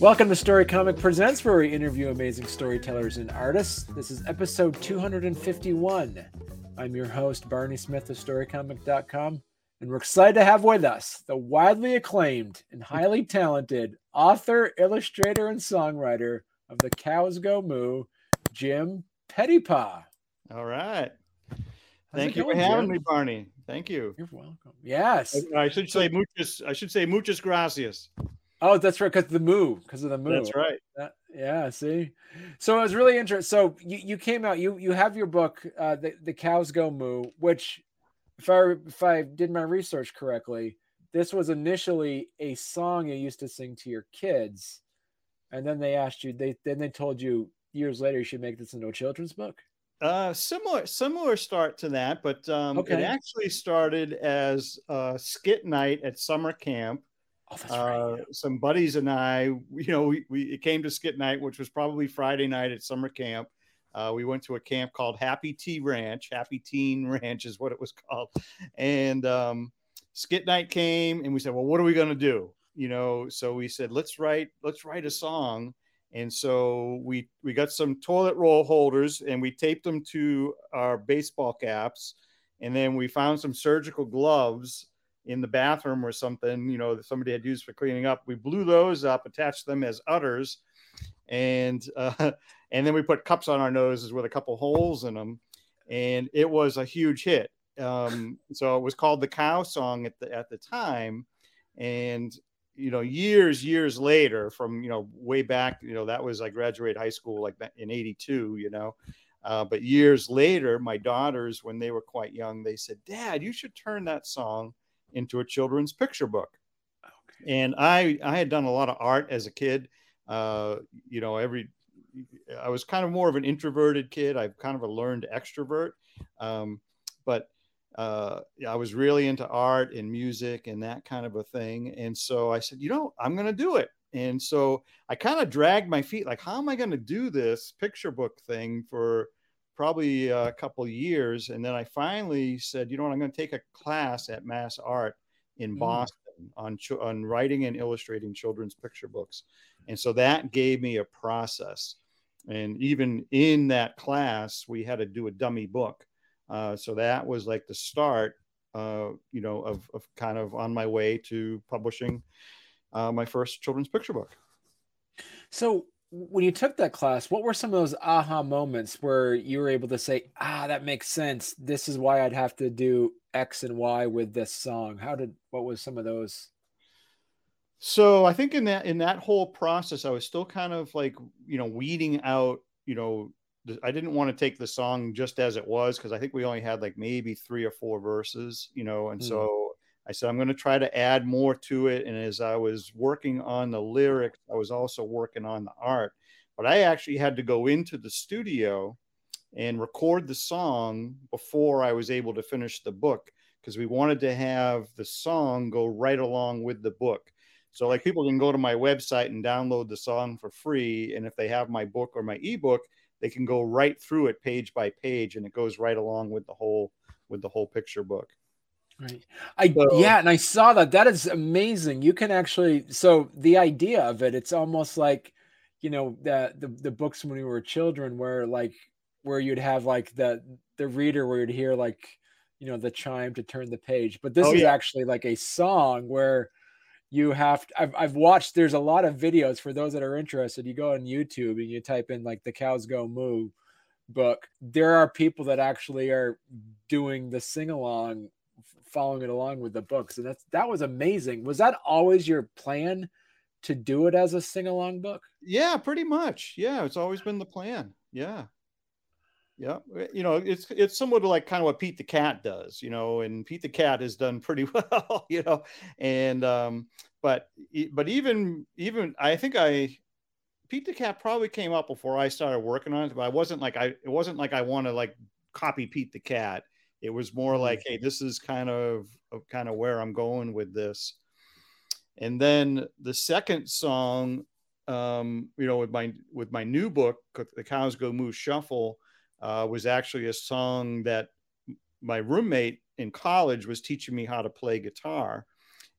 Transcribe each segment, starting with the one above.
Welcome to Storycomic Presents, where we interview amazing storytellers and artists. This is episode 251. I'm your host, Barney Smith of StoryComic.com, and we're excited to have with us the widely acclaimed and highly talented author, illustrator, and songwriter of The Cows Go Moo, Jim Petipas. All right. How's Thank you for having Jim? me, Barney. Thank you. You're welcome. Yes. I should say muchas. I should say muchas gracias. Oh, that's right, because the moo, because of the moo. That's right. That- yeah, see. So it was really interesting. So you, you came out, you you have your book, uh, the the cows go moo, which if I if I did my research correctly, this was initially a song you used to sing to your kids, and then they asked you, they then they told you years later you should make this into a children's book. Uh, similar, similar start to that, but um, Okay. it actually started as a skit night at summer camp. Oh, that's Uh, right. some buddies and I, you know, we, we it came to skit night, which was probably Friday night at summer camp. Uh, we went to a camp called Happy Tea Ranch. Happy Teen Ranch is what it was called. And um, skit night came, and we said, "Well, what are we going to do?" You know, so we said, "Let's write, let's write a song." And so we we got some toilet roll holders, and we taped them to our baseball caps, and then we found some surgical gloves in the bathroom or something, you know, that somebody had used for cleaning up. We blew those up, attached them as udders, and uh, and then we put cups on our noses with a couple holes in them, and it was a huge hit. Um, so it was called the Cow Song at the at the time, and you know, years years later, from you know way back, you know, that was I graduated high school like in '82, you know. Uh, but years later, my daughters, when they were quite young, they said, "Dad, you should turn that song into a children's picture book. And I I had done a lot of art as a kid. Uh, you know, every I was kind of more of an introverted kid. I've kind of a learned extrovert, um, but uh, I was really into art and music and that kind of a thing. And so I said, you know, I'm going to do it. And so I kind of dragged my feet, like, how am I going to do this picture book thing for probably a couple of years? And then I finally said, you know what, I'm going to take a class at Mass Art in Mm. Boston on on writing and illustrating children's picture books. And so that gave me a process. And even in that class, we had to do a dummy book. Uh, so that was like the start, uh, you know, of, of kind of on my way to publishing uh, my first children's picture book. So when you took that class, what were some of those aha moments where you were able to say, "Ah, that makes sense. This is why I'd have to do X and Y with this song." How did what was some of those? So I think in that in that whole process, I was still kind of like you know weeding out. You know, I didn't want to take the song just as it was because I think we only had like maybe three or four verses. You know, and Hmm. so I said I'm going to try to add more to it. And as I was working on the lyrics, I was also working on the art. But I actually had to go into the studio and record the song before I was able to finish the book because we wanted to have the song go right along with the book. So like people can go to my website and download the song for free. And if they have my book or my ebook, they can go right through it page by page and it goes right along with the whole with the whole picture book. Right. I So- yeah, and I saw that. That is amazing. You can actually so the idea of it, it's almost like you know the the, the books when we were children where like where you'd have like the the reader where you'd hear like you know the chime to turn the page. But this Oh, is yeah. actually like a song where you have to, I've I've watched there's a lot of videos for those that are interested. You go on YouTube and you type in like the cows go moo book. There are people that actually are doing the sing along following it along with the books and that's that was amazing was that always your plan to do it as a sing-along book Yeah, pretty much. Yeah, it's always been the plan. Yeah. Yeah, you know, it's it's somewhat like kind of what Pete the Cat does, you know, and Pete the Cat has done pretty well, you know, and um, but but even even I think I Pete the Cat probably came up before I started working on it, but I wasn't like I it wasn't like I want to like copy Pete the Cat. It was more like, hey, this is kind of, of kind of where I'm going with this. And then the second song, um, you know, with my with my new book, The Cows Go Moo Shuffle, uh, was actually a song that my roommate in college was teaching me how to play guitar,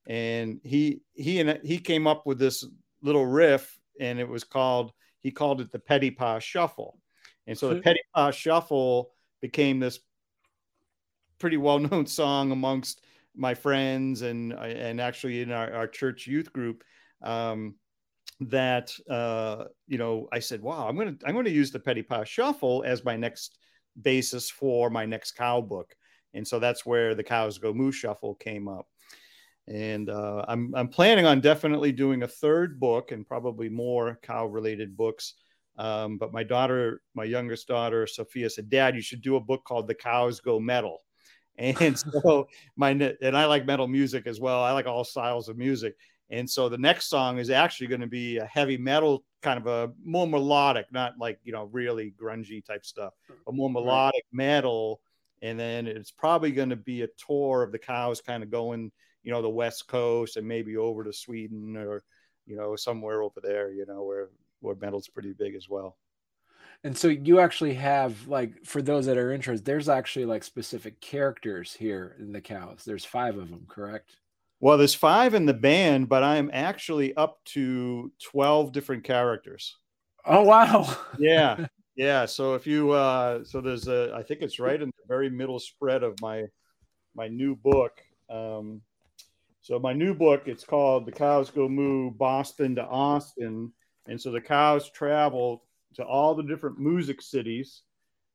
and he he and he came up with this little riff and it was called he called it the Petipas Shuffle, and so the Petty Pa Shuffle became this pretty well known song amongst my friends and and actually in our, our church youth group. Um, that uh, you know, I said, "Wow, I'm gonna I'm gonna use the Petipas Shuffle as my next basis for my next cow book," and so that's where the Cows Go Moo Shuffle came up. And uh, I'm I'm planning on definitely doing a third book and probably more cow related books. Um, but my daughter, my youngest daughter, Sophia said, "Dad, you should do a book called The Cows Go Metal." And so my and I like metal music as well. I like all styles of music. And so the next song is actually going to be a heavy metal kind of a more melodic, not like, you know, really grungy type stuff, hmm, a more melodic right. metal. And then it's probably going to be a tour of the cows kind of going, you know, the West Coast and maybe over to Sweden or, you know, somewhere over there, you know, where, where metal's pretty big as well. And so you actually have like for those that are interested, there's actually like specific characters here in the cows. There's five of them, correct? Well, there's five in the band, but I'm actually up to 12 different characters. Oh, wow. yeah. Yeah. So if you, uh, so there's a, I think it's right in the very middle spread of my, my new book. Um, so my new book, it's called The Cows Go Moo Boston to Austin. And so the cows travel to all the different music cities,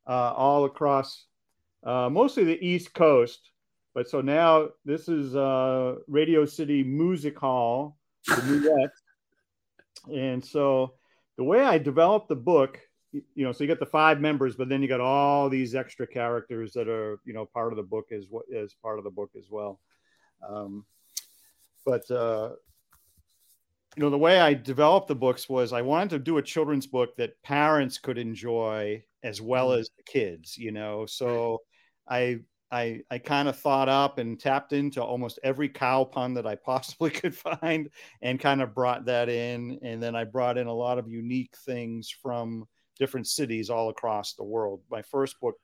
uh, all across uh, mostly the East Coast. But so now this is uh, Radio City Music Hall, and so the way I developed the book, you know, so you got the five members, but then you got all these extra characters that are, you know, part of the book as what is part of the book as well. Um, but uh, you know, the way I developed the books was I wanted to do a children's book that parents could enjoy as well mm. as the kids, you know. So I I I kind of thought up and tapped into almost every cow pun that I possibly could find and kind of brought that in. And then I brought in a lot of unique things from different cities all across the world. My first book,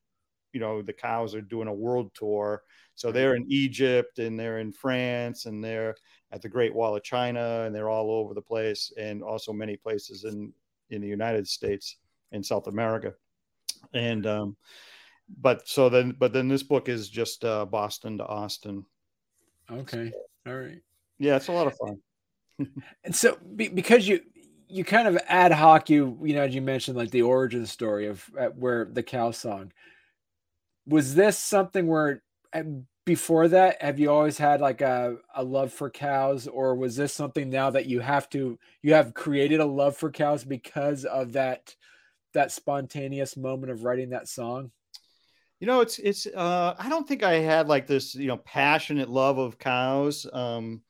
you know, the cows are doing a world tour. So they're in Egypt and they're in France and they're at the Great Wall of China and they're all over the place and also many places in in the United States and South America. And um but so then but then this book is just uh, Boston to Austin. Okay. All right. Yeah, it's a lot of fun. and so be, because you you kind of ad hoc you you know as you mentioned like the origin story of where the cow song was this something where before that have you always had like a, a love for cows or was this something now that you have to you have created a love for cows because of that that spontaneous moment of writing that song you know, it's it's. Uh, I don't think I had like this, you know, passionate love of cows. Um,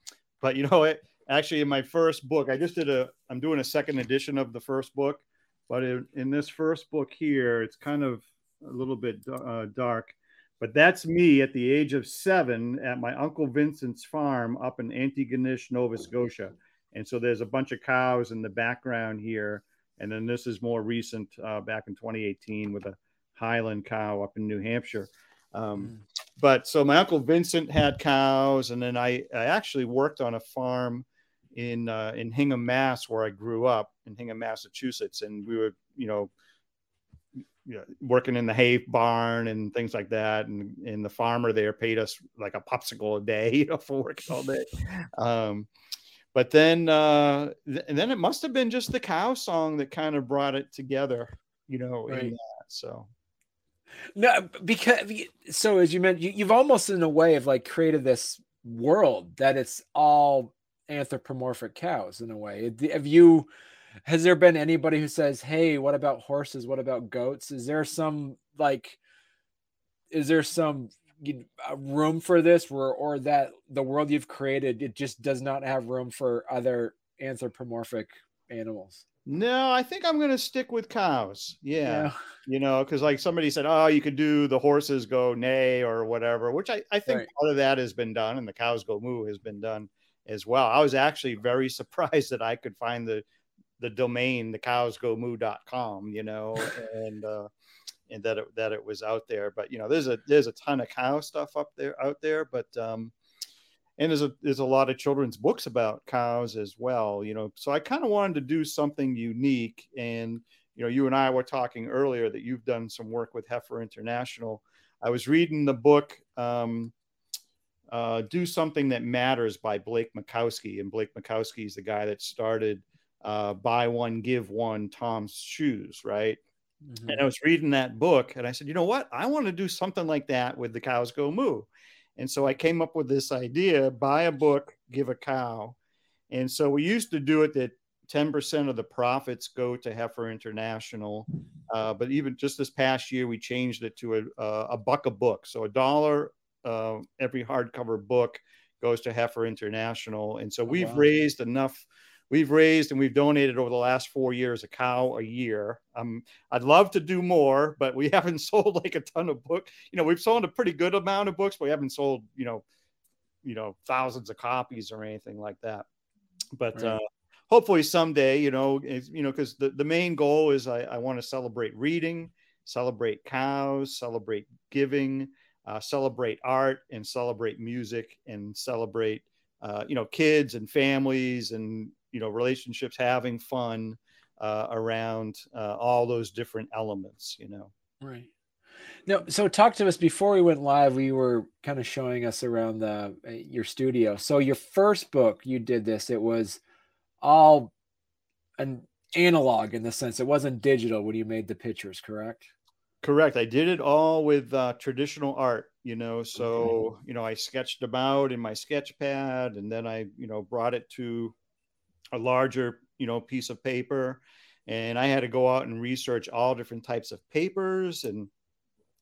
but you know, it actually in my first book, I just did a. I'm doing a second edition of the first book, but in, in this first book here, it's kind of a little bit uh, dark. But that's me at the age of seven at my uncle Vincent's farm up in Antigonish, Nova Scotia. And so there's a bunch of cows in the background here. And then this is more recent, uh, back in 2018, with a Highland cow up in New Hampshire. Um, mm. But so my uncle Vincent had cows, and then I, I actually worked on a farm in uh, in Hingham, Mass, where I grew up in Hingham, Massachusetts, and we were you know, you know working in the hay barn and things like that, and and the farmer there paid us like a popsicle a day you know, for working all day. Um, but then uh, th- and then it must have been just the cow song that kind of brought it together, you know, right. in that. So no, because so as you mentioned, you, have almost in a way of like created this world that it's all anthropomorphic cows in a way. Have you? Has there been anybody who says, "Hey, what about horses? What about goats?" Is there some like? Is there some uh, room for this, or or that the world you've created it just does not have room for other anthropomorphic animals? No, I think I'm going to stick with cows. Yeah. yeah. You know, because like somebody said, oh, you could do the horses go neigh or whatever, which I, I think right. part of that has been done and the cows go moo has been done as well. I was actually very surprised that I could find the the domain, the cows go moo.com, you know, and, uh, and that it, that it was out there. But, you know, there's a, there's a ton of cow stuff up there, out there. But, um, and there's a there's a lot of children's books about cows as well you know so i kind of wanted to do something unique and you know you and i were talking earlier that you've done some work with heifer international i was reading the book um, uh, do something that matters by Blake Mycoskie and Blake Mycoskie is the guy that started uh, buy one give one tom's shoes right mm-hmm. and i was reading that book and i said you know what i want to do something like that with the cows go moo and so I came up with this idea buy a book, give a cow. And so we used to do it that 10% of the profits go to Heifer International. Uh, but even just this past year, we changed it to a, a buck a book. So a dollar uh, every hardcover book goes to Heifer International. And so oh, we've wow. raised enough we've raised and we've donated over the last four years a cow a year. Um, I'd love to do more, but we haven't sold like a ton of books. You know, we've sold a pretty good amount of books, but we haven't sold, you know, you know, thousands of copies or anything like that. But right. uh, hopefully someday, you know, you know, because the, the main goal is I, I want to celebrate reading, celebrate cows, celebrate giving, uh, celebrate art, and celebrate music, and celebrate uh, you know kids and families and you know relationships having fun uh, around uh, all those different elements you know? Right. No so talk to us before we went live we were kind of showing us around the uh, your studio. So your first book you did this it was all an analog in the sense it wasn't digital when you made the pictures correct? Correct. I did it all with uh, traditional art you know? So you know i sketched them out in my sketch pad and then i you know brought it to a larger you know piece of paper. And i had to go out and research all different types of papers and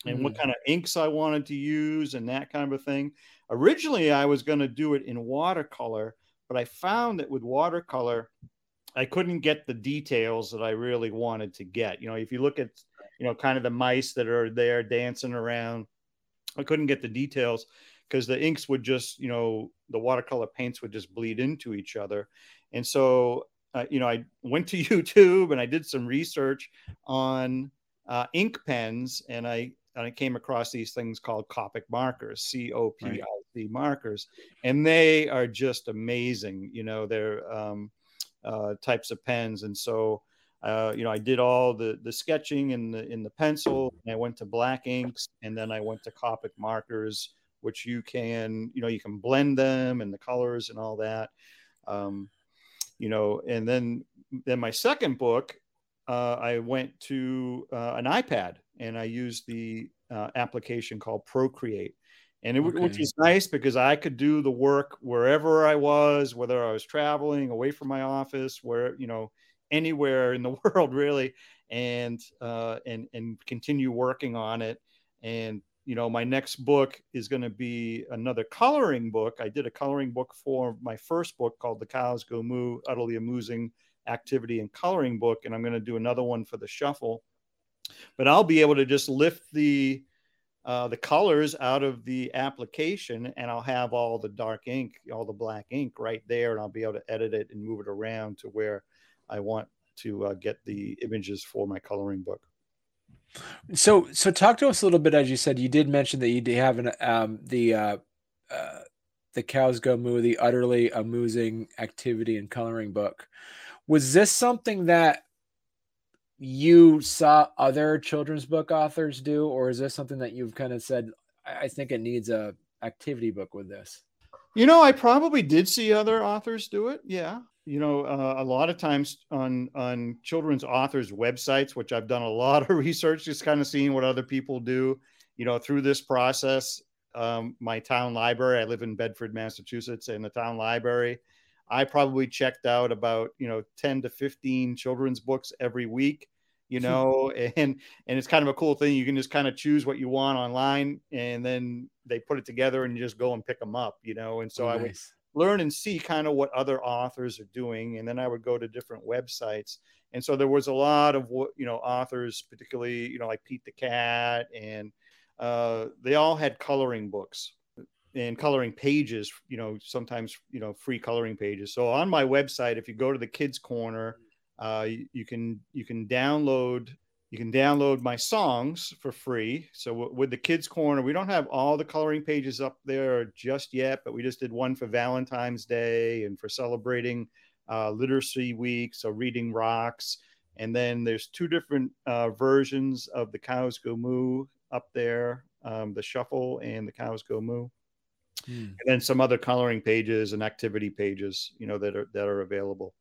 and mm. what kind of inks i wanted to use and that kind of a thing. Originally i was going to do it in watercolor but i found that with watercolor i couldn't get the details that i really wanted to get. You know if you look at you know kind of the mice that are there dancing around i couldn't get the details because the inks would just you know the watercolor paints would just bleed into each other and so, uh, you know, I went to YouTube and I did some research on uh, ink pens, and I and I came across these things called Copic markers, C O P I C markers, and they are just amazing. You know, they're um, uh, types of pens, and so. Uh, you know, I did all the the sketching in the in the pencil. I went to black inks, and then I went to Copic markers, which you can, you know, you can blend them and the colors and all that. Um, you know, and then then my second book, uh, I went to uh, an iPad and I used the uh, application called Procreate, and it okay. which was nice because I could do the work wherever I was, whether I was traveling away from my office, where you know anywhere in the world really, and uh, and and continue working on it and you know, my next book is going to be another coloring book. I did a coloring book for my first book called The Cows Go Moo, utterly amusing activity and coloring book, and I'm going to do another one for the shuffle. But I'll be able to just lift the uh, the colors out of the application, and I'll have all the dark ink, all the black ink right there, and I'll be able to edit it and move it around to where I want to uh, get the images for my coloring book. So, so talk to us a little bit. As you said, you did mention that you do have an um, the uh, uh, the cows go moo, the utterly amusing activity and coloring book. Was this something that you saw other children's book authors do, or is this something that you've kind of said? I think it needs a activity book with this. You know, I probably did see other authors do it. Yeah, you know uh, a lot of times on on children's authors websites which i've done a lot of research just kind of seeing what other people do you know through this process um, my town library i live in bedford massachusetts and the town library i probably checked out about you know 10 to 15 children's books every week you know and and it's kind of a cool thing you can just kind of choose what you want online and then they put it together and you just go and pick them up you know and so oh, nice. i would learn and see kind of what other authors are doing and then i would go to different websites. And so there was a lot of what you know authors particularly you know like pete the cat and uh, they all had coloring books and coloring pages you know sometimes you know free coloring pages. So on my website if you go to the kids corner uh, you, you can you can download you can download my songs for free. So w- with the Kids Corner, we don't have all the coloring pages up there just yet, but we just did one for Valentine's Day and for celebrating uh, Literacy Week. So reading rocks. And then there's two different uh, versions of the Cows Go Moo up there, um, the Shuffle and the Cows Go Moo. Hmm. And then some other coloring pages and activity pages, you know, that are that are available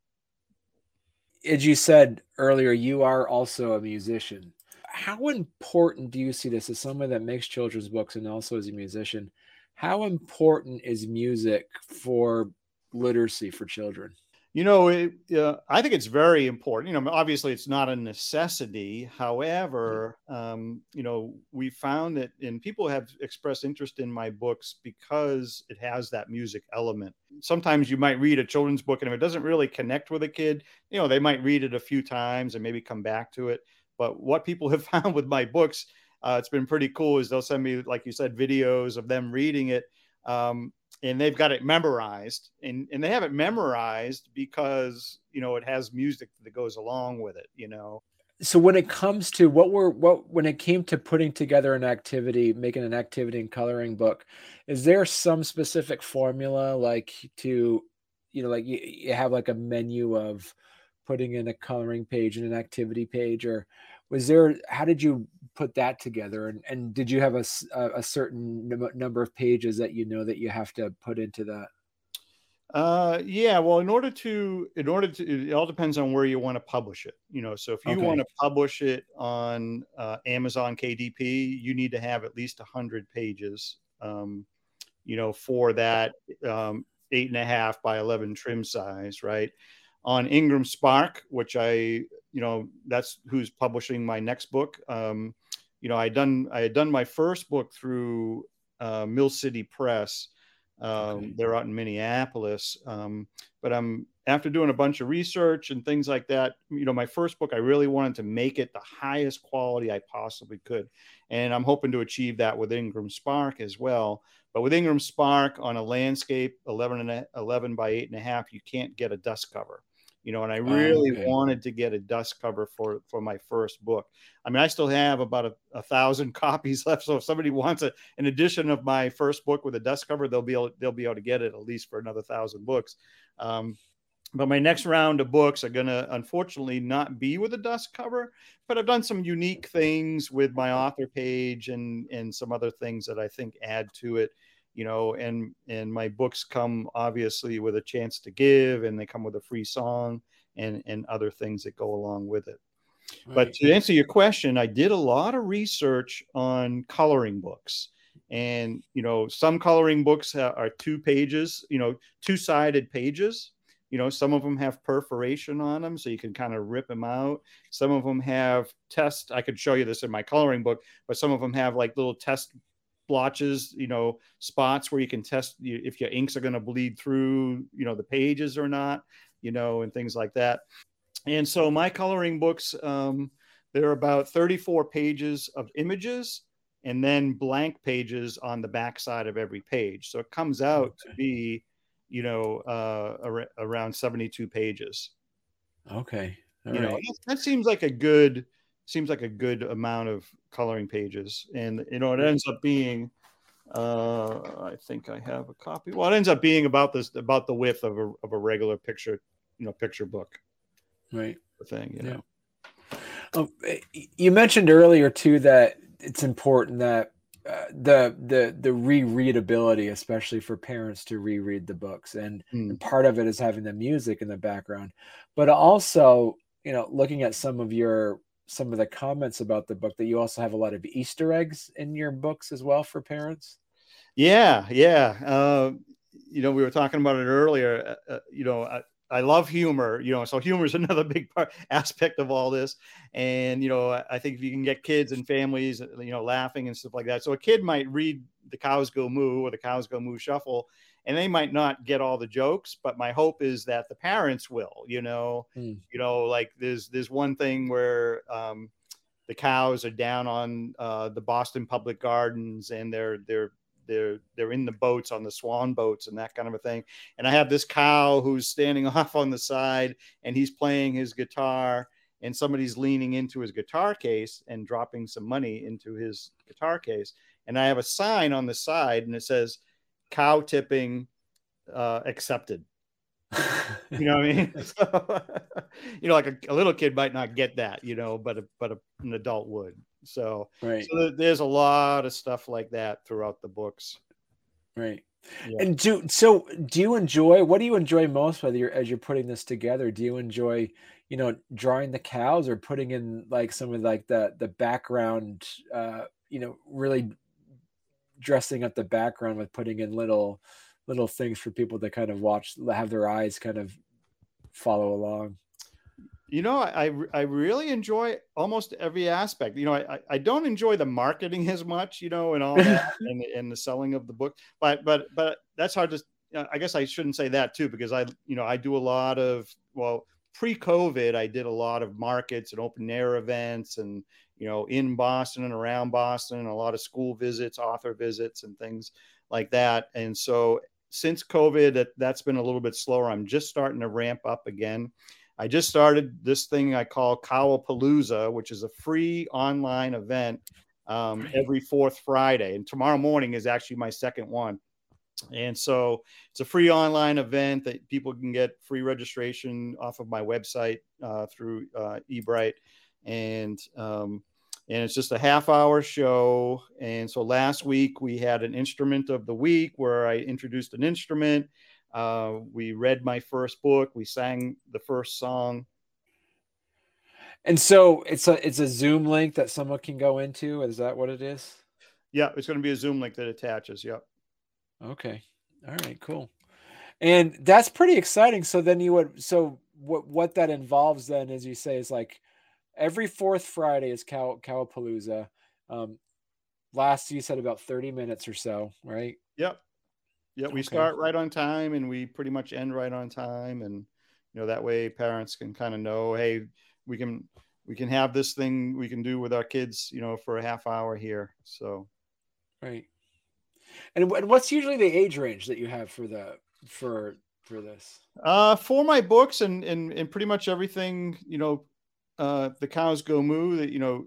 as you said earlier, you are also a musician. How important do you see this as someone that makes children's books and also as a musician? How important is music for literacy for children? You know, it, uh, I think it's very important. You know, obviously it's not a necessity. However, um, you know, we found that, and people have expressed interest in my books because it has that music element. Sometimes you might read a children's book, and if it doesn't really connect with a kid, you know, they might read it a few times and maybe come back to it. But what people have found with my books, uh, it's been pretty cool, is they'll send me, like you said, videos of them reading it. Um, and they've got it memorized and, and they have it memorized because you know it has music that goes along with it you know? So when it comes to what we're what when it came to putting together an activity making an activity and coloring book is there some specific formula like to you know like you, you have like a menu of putting in a coloring page and an activity page or was there how did you put that together? And, and did you have a, a certain number of pages that you know that you have to put into that? Uh yeah well in order to in order to it all depends on where you want to publish it you know so if you okay. want to publish it on uh, amazon kdp you need to have at least 100 pages um you know for that um eight and a half by 11 trim size right? On ingram spark which i you know that's who's publishing my next book. Um, you know, I done I had done my first book through uh, Mill City Press. Um, okay. They're out in Minneapolis, um, but I'm after doing a bunch of research and things like that. You know, my first book I really wanted to make it the highest quality I possibly could, and I'm hoping to achieve that with Ingram Spark as well. But with Ingram Spark on a landscape 11 and 11 by eight and a half, you can't get a dust cover you know and i really okay. wanted to get a dust cover for for my first book. I mean i still have about a, a thousand copies left so if somebody wants a, an edition of my first book with a dust cover they'll be able they'll be able to get it at least for another thousand books. Um, but my next round of books are going to unfortunately not be with a dust cover but i've done some unique things with my author page and and some other things that i think add to it you know and and my books come obviously with a chance to give and they come with a free song and and other things that go along with it. Right. but to answer your question i did a lot of research on coloring books. And you know some coloring books are two pages you know two sided pages. You know some of them have perforation on them so you can kind of rip them out. Some of them have test i could show you this in my coloring book but some of them have like little test blotches, you know, spots where you can test if your inks are going to bleed through, you know, the pages or not, you know, and things like that. And so my coloring books, um, there are about 34 pages of images and then blank pages on the back side of every page. So it comes out okay. to be, you know, uh, ar- around 72 pages. Okay. All you right. know, that seems like a good seems like a good amount of coloring pages. And, you know, it ends up being, uh, I think I have a copy. Well, it ends up being about this, about the width of a, of a regular picture, you know, picture book. Right. Thing, you know. Oh, you mentioned earlier too that it's important that uh, the the the rereadability, especially for parents to reread the books, and, mm. and part of it is having the music in the background, but also you know looking at some of your some of the comments about the book that you also have a lot of Easter eggs in your books as well for parents. Yeah, yeah. Uh, you know, we were talking about it earlier. Uh, uh you know, I, I, love humor. You know, so humor is another big part aspect of all this. And you know, I think if you can get kids and families, you know, laughing and stuff like that. So a kid might read "The Cows Go Moo" or "The Cows Go Moo Shuffle," and they might not get all the jokes but my hope is that the parents will you know mm. you know like there's there's one thing where um, the cows are down on uh, the boston public gardens and they're they're they're they're in the boats on the swan boats and that kind of a thing and i have this cow who's standing off on the side and he's playing his guitar and somebody's leaning into his guitar case and dropping some money into his guitar case. And I have a sign on the side and it says cow tipping uh, accepted. you know what I mean? So, you know, like a, a, little kid might not get that, you know, but a, but a, an adult would. So, right. so there's a lot of stuff like that throughout the books. Right. Yeah. And do so do you enjoy what do you enjoy most whether you're as you're putting this together? Do you enjoy, you know, drawing the cows or putting in like some of like the the background uh, you know, really dressing up the background with putting in little little things for people to kind of watch have their eyes kind of follow along? You know, I I really enjoy almost every aspect. You know, I I don't enjoy the marketing as much, you know, and all that, and and the selling of the book. But but but that's hard to. Uh, I guess I shouldn't say that too, because I you know I do a lot of well pre-COVID I did a lot of markets and open air events and you know in Boston and around Boston, a lot of school visits, author visits, and things like that. And so since COVID, that, that's been a little bit slower. I'm just starting to ramp up again. I just started this thing I call Cowapalooza, which is a free online event um, every fourth Friday. And tomorrow morning is actually my second one. And so it's a free online event that people can get free registration off of my website uh, through uh, Eventbrite. And um, and it's just a half hour show. And so last week we had an instrument of the week where I introduced an instrument. Uh, we read my first book. We sang the first song. And so it's a it's a Zoom link that someone can go into. Is that what it is? Yeah, it's going to be a Zoom link that attaches. Yep. Okay. All right. Cool. And that's pretty exciting. So then you would so what what that involves then, as you say, is like every fourth Friday is Cow Cowapalooza. Um, last you said about thirty minutes or so, right? Yep. Yeah, we okay. start right on time and we pretty much end right on time, and you know that way parents can kind of know, hey, we can we can have this thing we can do with our kids, you know, for a half hour here. So, right. And and what's usually the age range that you have for the for for this? Uh, for my books and and and pretty much everything, you know, uh, the cows go moo. That you know,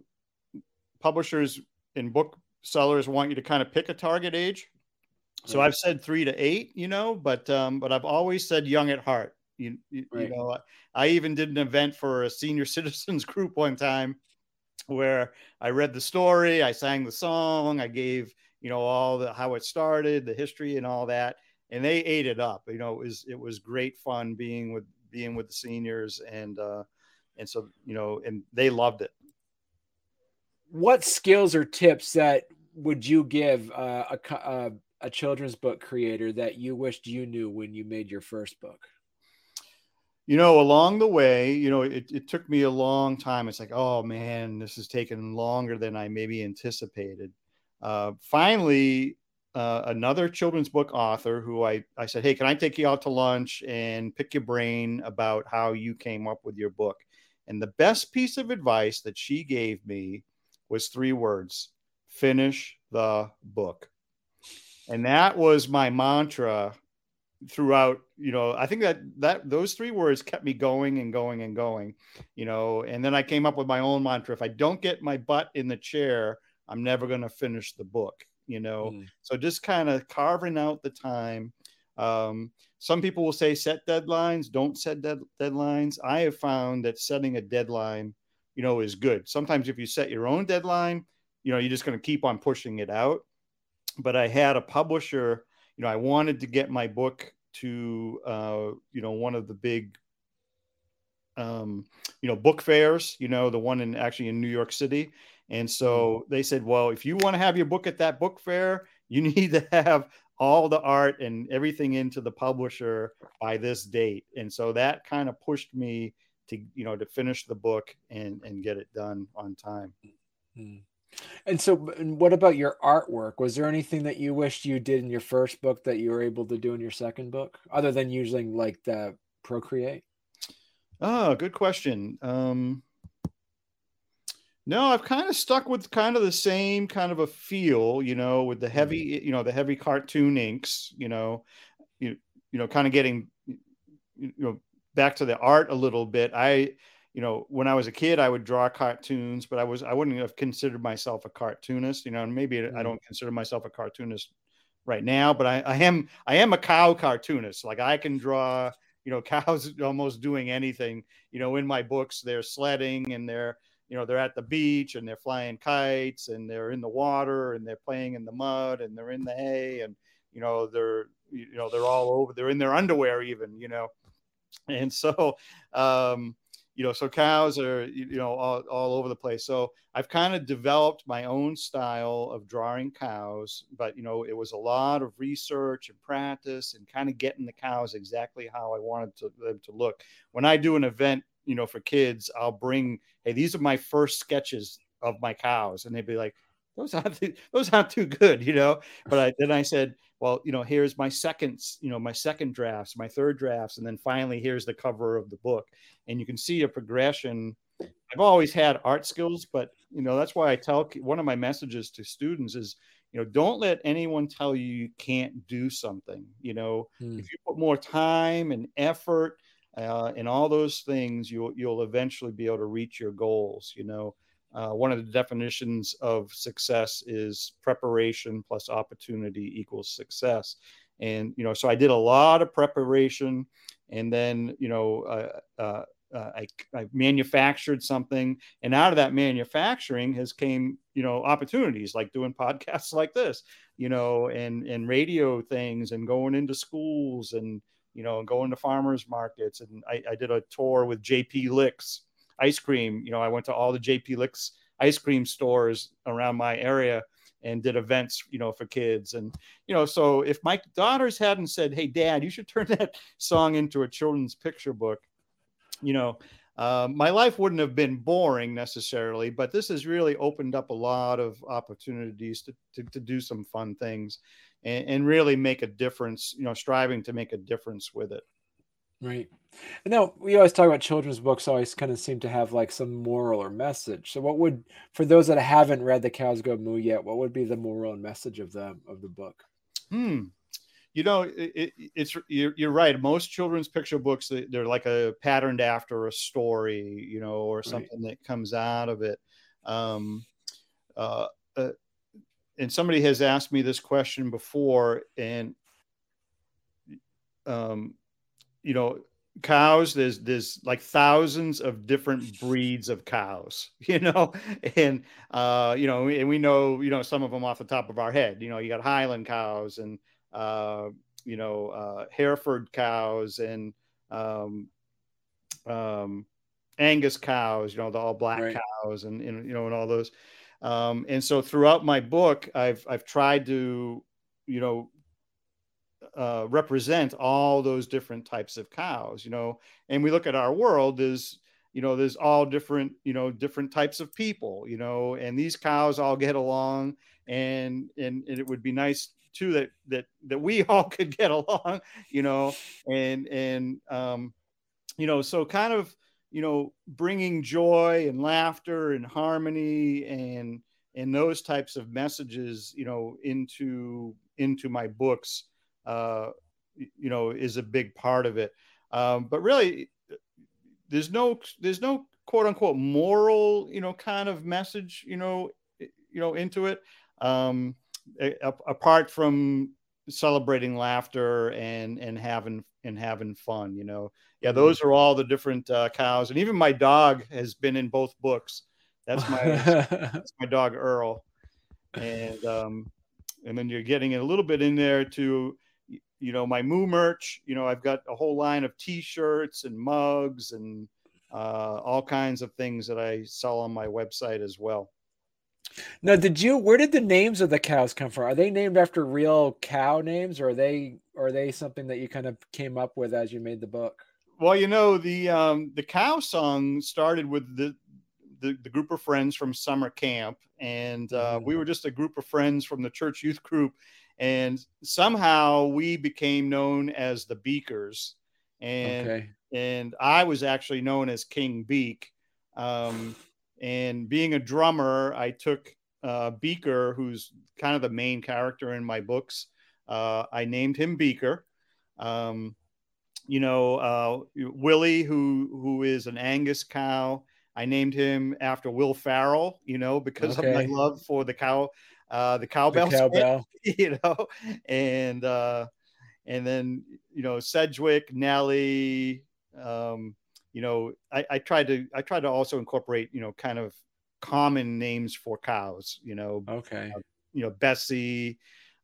publishers and booksellers want you to kind of pick a target age. So right. I've said three to eight, you know, but um, but I've always said young at heart. You, you, right. you know, I even did an event for a senior citizens group one time where I read the story, I sang the song, I gave you know all the how it started, the history, and all that, and they ate it up. You know, it was it was great fun being with being with the seniors, and uh, and so you know, and they loved it. What skills or tips that would you give uh, a, a a children's book creator that you wished you knew when you made your first book? You know, along the way, you know, it, it took me a long time. It's like, oh man, this is taking longer than I maybe anticipated. Uh, finally, uh, another children's book author who I, I said, Hey, can I take you out to lunch and pick your brain about how you came up with your book? And the best piece of advice that she gave me was three words finish the book. And that was my mantra throughout you know i think that that those three words kept me going and going and going you know and then i came up with my own mantra. If i don't get my butt in the chair i'm never going to finish the book you know? Mm. so just kind of carving out the time um, some people will say set deadlines don't set dead, deadlines i have found that setting a deadline you know is good sometimes if you set your own deadline you know you're just going to keep on pushing it out but I had a publisher. You know, I wanted to get my book to uh, you know one of the big um, you know book fairs. You know, the one in actually in New York City. And so mm-hmm. they said, well, if you want to have your book at that book fair, you need to have all the art and everything into the publisher by this date. And so that kind of pushed me to, you know, to finish the book and, and get it done on time. Mm-hmm. And so, what about your artwork? Was there anything that you wished you did in your first book that you were able to do in your second book, other than using like the Procreate? Oh, good question. Um, no, I've kind of stuck with kind of the same kind of a feel, you know, with the heavy, mm-hmm. you know, the heavy cartoon inks, you know, you, you know, kind of getting, you know, back to the art a little bit. I, you know, when I was a kid, I would draw cartoons, but I was I wouldn't have considered myself a cartoonist, you know, and maybe mm. I don't consider myself a cartoonist right now, but I, I am I am a cow cartoonist. Like I can draw, you know, cows almost doing anything. You know, in my books, they're sledding and they're you know they're at the beach and they're flying kites and they're in the water and they're playing in the mud and they're in the hay and you know they're you know they're all over they're in their underwear even you know. And so um you know so cows are you know all, all over the place. So i've kind of developed my own style of drawing cows but you know it was a lot of research and practice and kind of getting the cows exactly how i wanted to, them to look. When i do an event you know for kids i'll bring hey these are my first sketches of my cows and they'd be like those aren't those aren't too good you know but I, then i said well, you know, here's my second, you know, my second drafts, my third drafts, and then finally here's the cover of the book. And you can see a progression. I've always had art skills, but you know, that's why I tell one of my messages to students is, you know, don't let anyone tell you you can't do something. You know, hmm. if you put more time and effort uh, and all those things, you'll you'll eventually be able to reach your goals. You know, uh, one of the definitions of success is preparation plus opportunity equals success. And, you know, so I did a lot of preparation and then, you know, uh, uh, uh I, I, manufactured something and out of that manufacturing has came you know opportunities like doing podcasts like this you know and and radio things and going into schools and you know and going to farmers markets and I, I did a tour with jp licks ice cream. You know, I went to all the JP Licks ice cream stores around my area and did events, you know, for kids. And, you know, so if my daughters hadn't said, Hey, dad, you should turn that song into a children's picture book, you know, uh, my life wouldn't have been boring necessarily, but this has really opened up a lot of opportunities to, to, to do some fun things and, and really make a difference, you know, striving to make a difference with it. Right. And now we always talk about children's books always kind of seem to have like some moral or message. So what would for those that haven't read The Cows Go Moo yet, what would be the moral and message of the of the book? Hmm. You know, it, it, it's you're, you're, right. Most children's picture books they're like a patterned after a story, you know, or something right. that comes out of it. Um, uh, uh, and somebody has asked me this question before, and um, you know cows there's there's like thousands of different breeds of cows you know and uh you know and we know you know some of them off the top of our head you know you got highland cows and uh you know uh hereford cows and um um angus cows you know the all black right. cows and, and you know and all those um and so throughout my book i've i've tried to you know uh, represent all those different types of cows, you know. And we look at our world as you know, there's all different, you know, different types of people, you know, and these cows all get along, and and, and it would be nice too that that that we all could get along, you know, and and um, you know, so kind of you know bringing joy and laughter and harmony and and those types of messages you know into into my books uh, you know, is a big part of it. Um, but really, there's no there's no quote unquote moral, you know, kind of message, you know, you know, into it. Um, apart from celebrating laughter and and having and having fun, you know. Yeah, mm-hmm. those are all the different uh, cows, and even my dog has been in both books. That's my that's my dog Earl, and um, and then you're getting a little bit in there to you know my moo merch you know i've got a whole line of t-shirts and mugs and uh, all kinds of things that i sell on my website as well now did you where did the names of the cows come from are they named after real cow names or are they or are they something that you kind of came up with as you made the book well you know the um the cow song started with the the, the group of friends from summer camp and uh, mm-hmm. we were just a group of friends from the church youth group and somehow we became known as the Beakers, and okay. and I was actually known as King Beak. Um, and being a drummer, I took uh, Beaker, who's kind of the main character in my books. Uh, I named him Beaker. Um, you know, uh, Willie, who who is an Angus cow. I named him after Will Ferrell, you know, because okay. of my love for the cow, uh, the cowbell, the cowbell. you know, and uh, and then you know Sedgwick, Nellie. Um, you know, I, I tried to I tried to also incorporate you know kind of common names for cows. You know, okay, uh, you know Bessie,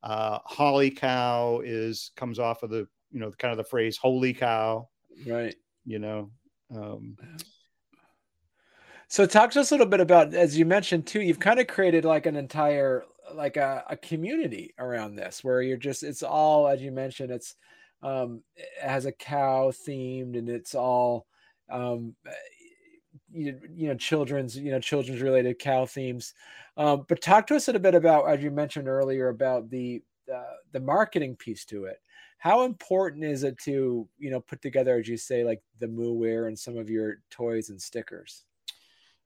uh, Holly cow is comes off of the you know kind of the phrase holy cow, right? You know. Um, so talk to us a little bit about, as you mentioned too, you've kind of created like an entire like a, a community around this where you're just it's all as you mentioned it's um it has a cow themed and it's all um you, you know children's you know children's related cow themes. Um but talk to us a little bit about as you mentioned earlier about the uh, the marketing piece to it. How important is it to you know put together as you say like the moo wear and some of your toys and stickers?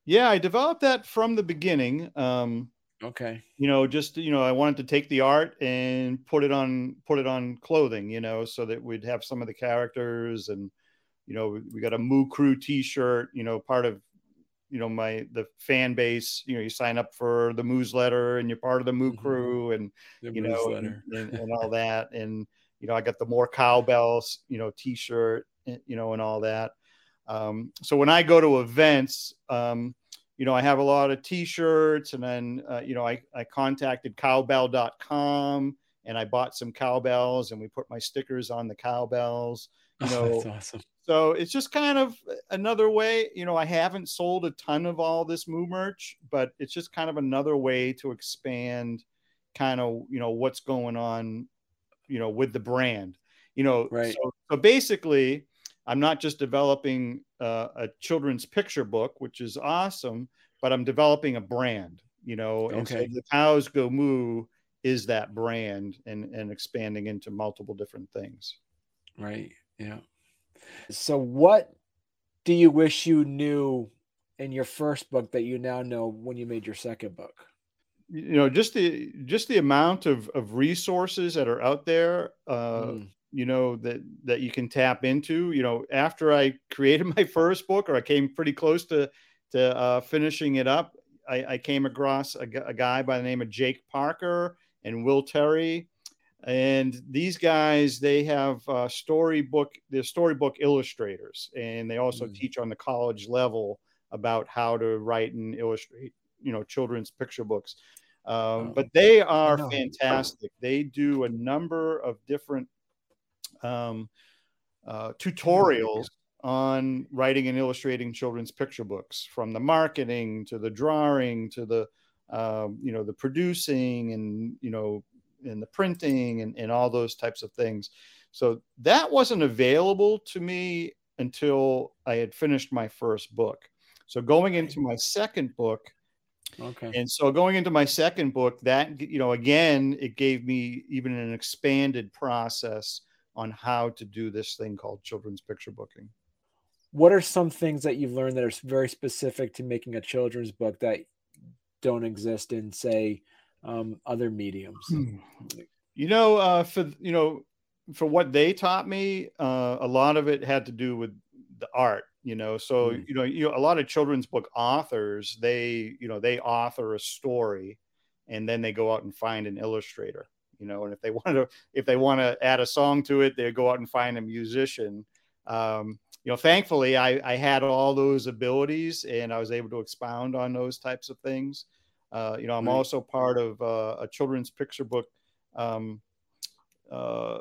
Yeah i developed that from the beginning. Um Okay. You know, just you know, I wanted to take the art and put it on put it on clothing, you know, so that we'd have some of the characters and you know, we, we got a Moo Crew t-shirt, you know, part of you know my the fan base you know you sign up for the moose letter and you're part of the moo mm-hmm. crew and the you know and, and, and, all that and you know i got the more cowbells you know t-shirt eh, you know and all that um, so when i go to events um, you know, I have a lot of t-shirts and then, uh, you know, I, I contacted cowbell.com and I bought some cowbells and we put my stickers on the cowbells, you oh, know, that's awesome. So it's just kind of another way, you know, I haven't sold a ton of all this moo merch, but it's just kind of another way to expand kind of, you know, what's going on, you know, with the brand, you know, right. so, so basically I'm not just developing uh, a children's picture book, which is awesome, but I'm developing a brand, you know. And okay. so the Cows Go Moo is that brand and, and expanding into multiple different things. Right. Yeah. So, what do you wish you knew in your first book that you now know when you made your second book? You know, just the just the amount of of resources that are out there. Uh, mm you know that that you can tap into you know after i created my first book or i came pretty close to to uh, finishing it up I, I came across a, a, guy by the name of jake parker and will terry and these guys they have uh, storybook they're storybook illustrators and they also mm. teach on the college level about how to write and illustrate you know children's picture books um, oh. but they are fantastic they do a number of different um, uh, tutorials on writing and illustrating children's picture books from the marketing to the drawing to the um, you know the producing and you know and the printing and, and all those types of things. So that wasn't available to me until i had finished my first book. So going into my second book okay. and so going into my second book that you know again it gave me even an expanded process on how to do this thing called children's picture booking. What are some things that you've learned that are very specific to making a children's book that don't exist in, say, um, other mediums? Hmm. You know, uh, for you know, for what they taught me, uh, a lot of it had to do with the art. You know, so mm. you know, you know, a lot of children's book authors, they you know, they author a story, and then they go out and find an illustrator you know and if they want to if they want to add a song to it they go out and find a musician um, you know thankfully I, I had all those abilities and i was able to expound on those types of things uh, you know i'm right. also part of uh, a children's picture book um, uh,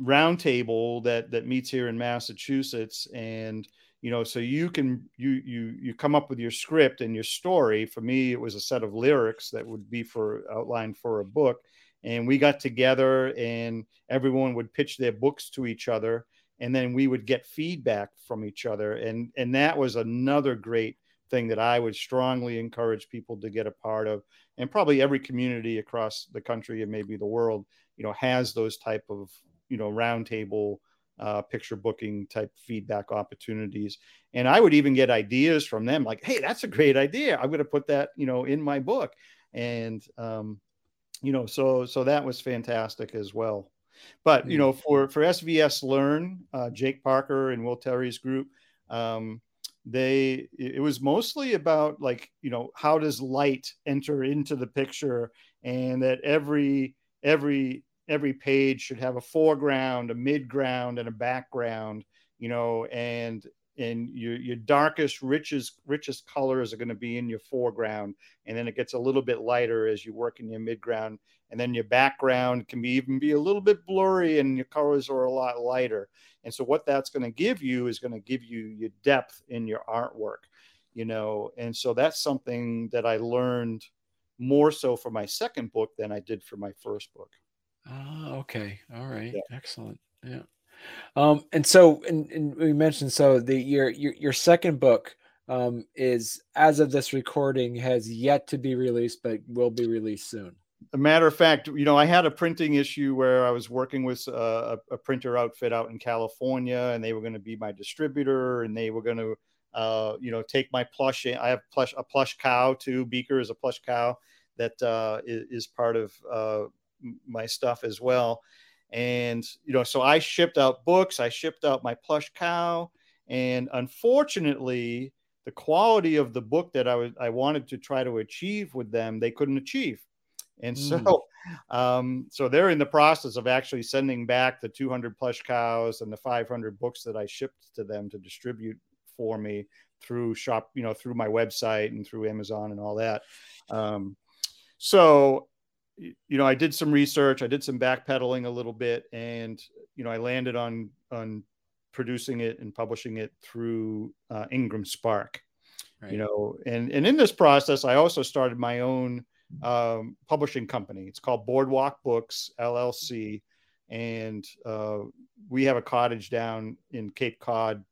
roundtable that that meets here in massachusetts. And you know so you can you you you come up with your script and your story. For me it was a set of lyrics that would be for outlined for a book. And we got together and everyone would pitch their books to each other. And then we would get feedback from each other. And and that was another great thing that I would strongly encourage people to get a part of and probably every community across the country and maybe the world you know has those type of you know roundtable uh, picture booking type feedback opportunities and i would even get ideas from them like hey that's a great idea i'm going to put that you know in my book and um, you know, so so that was fantastic as well. But you hmm. know, for for SVS Learn, uh, Jake Parker and Will Terry's group, um, they it was mostly about like you know how does light enter into the picture, and that every every every page should have a foreground, a midground, and a background. You know, and and your your darkest richest richest colors are going to be in your foreground and then it gets a little bit lighter as you work in your midground and then your background can be even be a little bit blurry and your colors are a lot lighter and so what that's going to give you is going to give you your depth in your artwork you know? And so that's something that i learned more so for my second book than i did for my first book. Ah okay. All right. Yeah. excellent. Yeah. Um, and so, and, and, we mentioned so the your your, your second book um, is as of this recording has yet to be released, but will be released soon. A matter of fact, you know, I had a printing issue where I was working with a, a printer outfit out in California, and they were going to be my distributor, and they were going to, uh, you know, take my plush. I have plush a plush cow too. Beaker is a plush cow that uh, is, is part of uh, my stuff as well and, you know, so I shipped out books, I shipped out my plush cow. And unfortunately, the quality of the book that I was I wanted to try to achieve with them, they couldn't achieve. And so, mm. um, so they're in the process of actually sending back the 200 plush cows and the 500 books that I shipped to them to distribute for me through shop, you know, through my website and through Amazon and all that. Um, so you know, I did some research, I did some backpedaling a little bit, and you know, I landed on on producing it and publishing it through uh, Ingram Spark. Right. You know, and and in this process, I also started my own um, publishing company. It's called Boardwalk Books LLC, and uh, we have a cottage down in Cape Cod,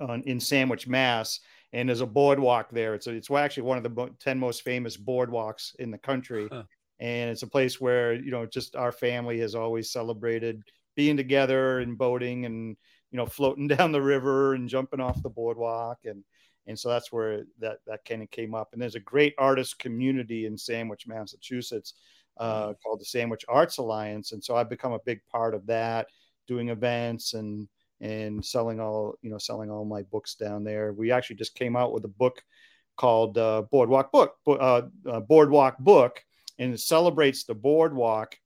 on, in Sandwich, Mass. And there's a boardwalk there. It's a, it's actually one of the ten most famous boardwalks in the country. Huh and it's a place where you know just our family has always celebrated being together and boating and you know floating down the river and jumping off the boardwalk and and so that's where that that kind of came up and there's a great artist community in sandwich massachusetts uh, mm-hmm. called the sandwich arts alliance and so i've become a big part of that doing events and and selling all you know selling all my books down there we actually just came out with a book called uh, boardwalk book uh, uh, boardwalk book and it celebrates the boardwalk.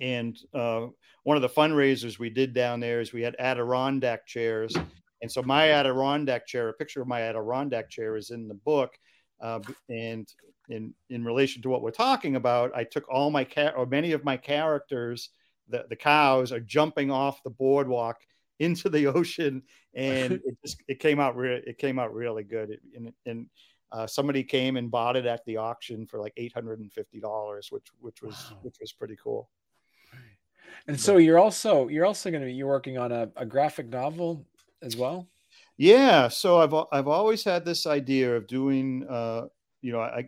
And uh, one of the fundraisers we did down there is we had Adirondack chairs. And so my Adirondack chair, a picture of my Adirondack chair is in the book. Uh, and in, in relation to what we're talking about, I took all my cat or many of my characters, the, the cows are jumping off the boardwalk into the ocean and it just it came out re- it came out really good it, and, and uh, somebody came and bought it at the auction for like eight hundred and fifty dollars, which which was wow. which was pretty cool. And so you're also you're also going to be you're working on a, a graphic novel as well. Yeah, so I've I've always had this idea of doing. Uh, you know, I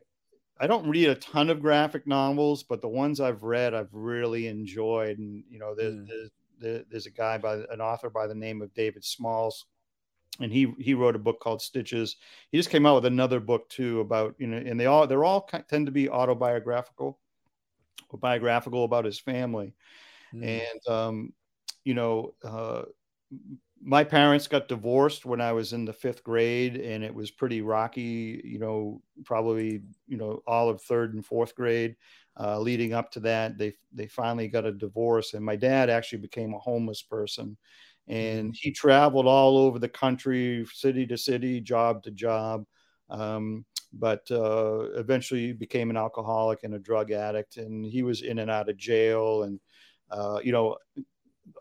I don't read a ton of graphic novels, but the ones I've read I've really enjoyed. And you know, there's, mm. there's, there's a guy by an author by the name of David Smalls and he he wrote a book called Stitches. He just came out with another book too about you know, and they all they're all tend to be autobiographical or biographical about his family, mm. and um, you know. Uh, my parents got divorced when I was in the fifth grade, and it was pretty rocky. You know, probably you know all of third and fourth grade. Uh, leading up to that, they they finally got a divorce, and my dad actually became a homeless person and he traveled all over the country, city to city, job to job. Um, but uh, eventually became an alcoholic and a drug addict, and he was in and out of jail, and uh, you know,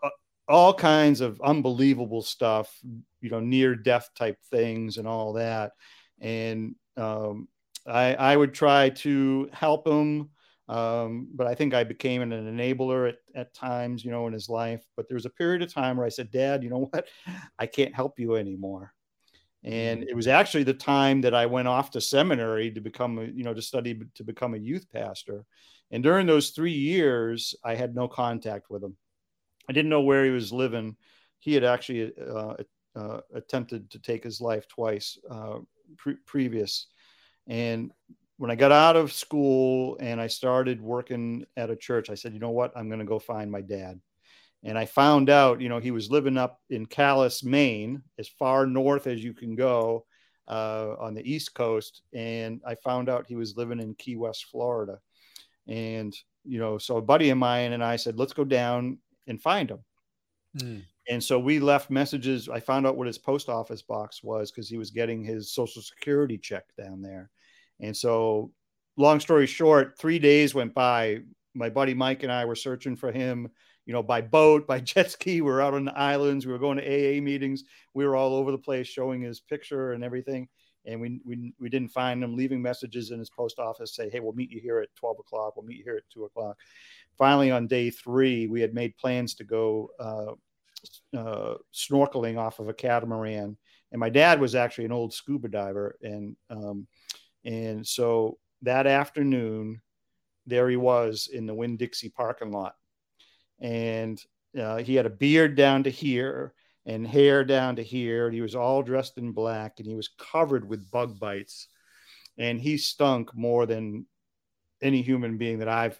uh, all kinds of unbelievable stuff, you know, near death type things and all that. And um, I, I would try to help him um, but I think I became an enabler at, at times, you know, in his life. But there was a period of time where I said, Dad, you know what? I can't help you anymore. And mm. it was actually the time that I went off to seminary to become, a, you know, to study to become a youth pastor. And during those three years, I had no contact with him. I didn't know where he was living. He had actually uh, uh, attempted to take his life twice uh, pre- previous. And when I got out of school and I started working at a church, I said, you know what? I'm going to go find my dad. And I found out, you know, he was living up in Calais, Maine, as far north as you can go uh, on the East Coast. And I found out he was living in Key West, Florida. And, you know, so a buddy of mine and I said, let's go down and find him. Mm. And so we left messages. I found out what his post office box was because he was getting his social security check down there. And so, long story short, three days went by. My buddy Mike and I were searching for him, you know, by boat, by jet ski. We were out on the islands. We were going to AA meetings. We were all over the place showing his picture and everything. And we, we, we didn't find him, leaving messages in his post office say, Hey, we'll meet you here at 12 o'clock. We'll meet you here at two o'clock. Finally, on day three, we had made plans to go uh, uh, snorkeling off of a catamaran. And my dad was actually an old scuba diver, and um, and so that afternoon, there he was in the Winn Dixie parking lot, and uh, he had a beard down to here and hair down to here, and he was all dressed in black, and he was covered with bug bites, and he stunk more than any human being that I've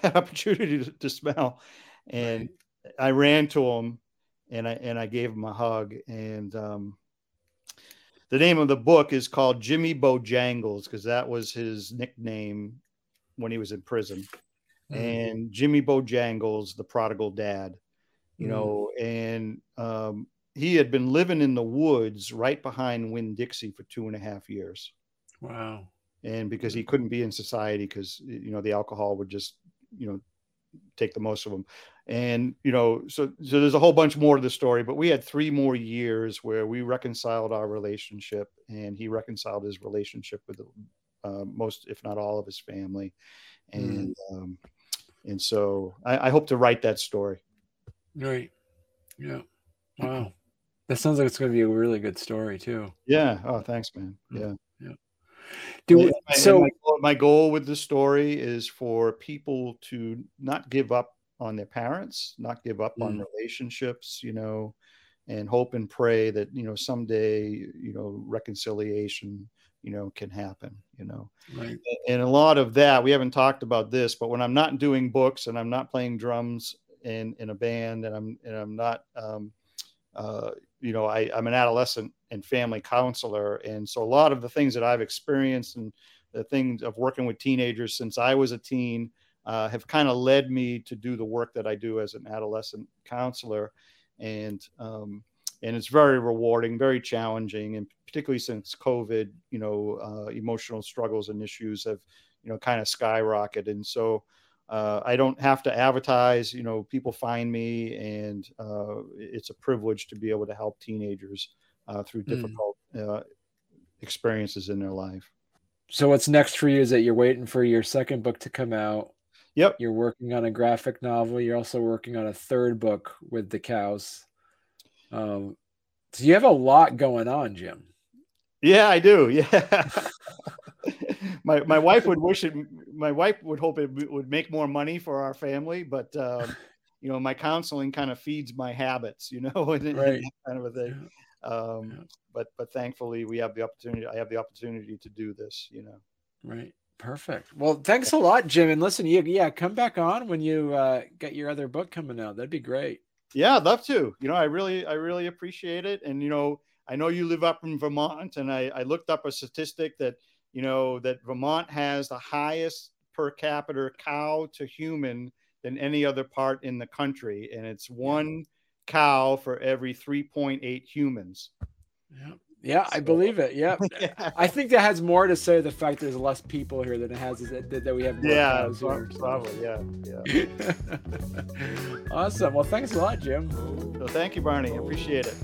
opportunity to, to smell. And right. I ran to him and I and I gave him a hug. And um, the name of the book is called Jimmy Bojangles because that was his nickname when he was in prison. Mm-hmm. And Jimmy Bojangles, the prodigal dad, you mm-hmm. know, and um, he had been living in the woods right behind Winn Dixie for two and a half years. Wow. And because he couldn't be in society because you know the alcohol would just you know take the most of them and you know so so there's a whole bunch more to the story but we had three more years where we reconciled our relationship and he reconciled his relationship with uh, most if not all of his family. Hmm. and mm. um, and so I, I, hope to write that story. Right. Yeah. Wow. That sounds like it's going to be a really good story too. Yeah. Oh thanks man. Hmm. Do so my, my goal with the story is for people to not give up on their parents, not give up mm. on relationships, you know, and hope and pray that, you know, someday, you know, reconciliation, you know, can happen, you know. Right. And a lot of that, we haven't talked about this, but when I'm not doing books and I'm not playing drums in, in a band and I'm, and I'm not, um, uh, you know, I, I'm an adolescent and family counselor. And so a lot of the things that I've experienced and the things of working with teenagers since I was a teen, uh, have kind of led me to do the work that I do as an adolescent counselor, and um, and it's very rewarding, very challenging, and particularly since COVID, you know, uh, emotional struggles and issues have you know kind of skyrocketed, and so. Uh, I don't have to advertise. You know, people find me, and uh, it's a privilege to be able to help teenagers uh, through hmm. difficult mm. experiences in their life. So, what's next for you is that you're waiting for your second book to come out, Yep. You're working on a graphic novel. You're also working on a third book with the cows. Um, so you have a lot going on, Jim. Yeah, I do. Yeah. my my wife would wish it. My wife would hope it would make more money for our family, but um, you know, my counseling kind of feeds my habits. You know, and, right. kind of a thing. Um, yeah. But but thankfully, we have the opportunity. I have the opportunity to do this. You know. Right. Perfect. Well, thanks a lot, Jim. And listen, you yeah, come back on when you uh, get your other book coming out. That'd be great. Yeah, I'd love to. You know, I really, I really appreciate it. And you know, I know you live up in Vermont, and I, I looked up a statistic that you know that Vermont has the highest per capita cow to human than any other part in the country, and it's one cow for every 3.8 humans. Yeah. Yeah, so, I believe it. Yeah. yeah. I think that has more to say the fact there's less people here than it has that, that we have more yeah, here. Probably, yeah. Yeah. awesome. Well, thanks a lot, Jim. Well, thank you, Barney. I appreciate it.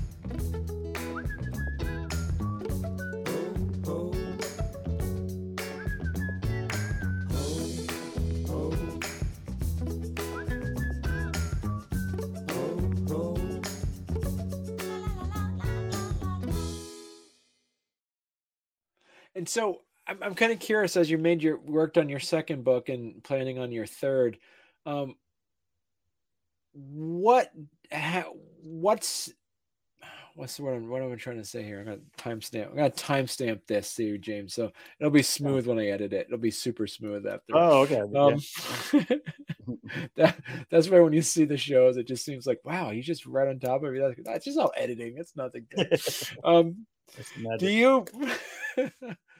So I'm, I'm kind of curious as you made your worked on your second book and planning on your third. Um, what ha, what's what's what I'm, what am I trying to say here? I'm gonna timestamp. I'm gonna timestamp this to you, James. So it'll be smooth when I edit it. It'll be super smooth after. Oh, okay. Um, that that's why when you see the shows, it just seems like wow, he's just right on top of it. That's just all editing. It's nothing. um, do you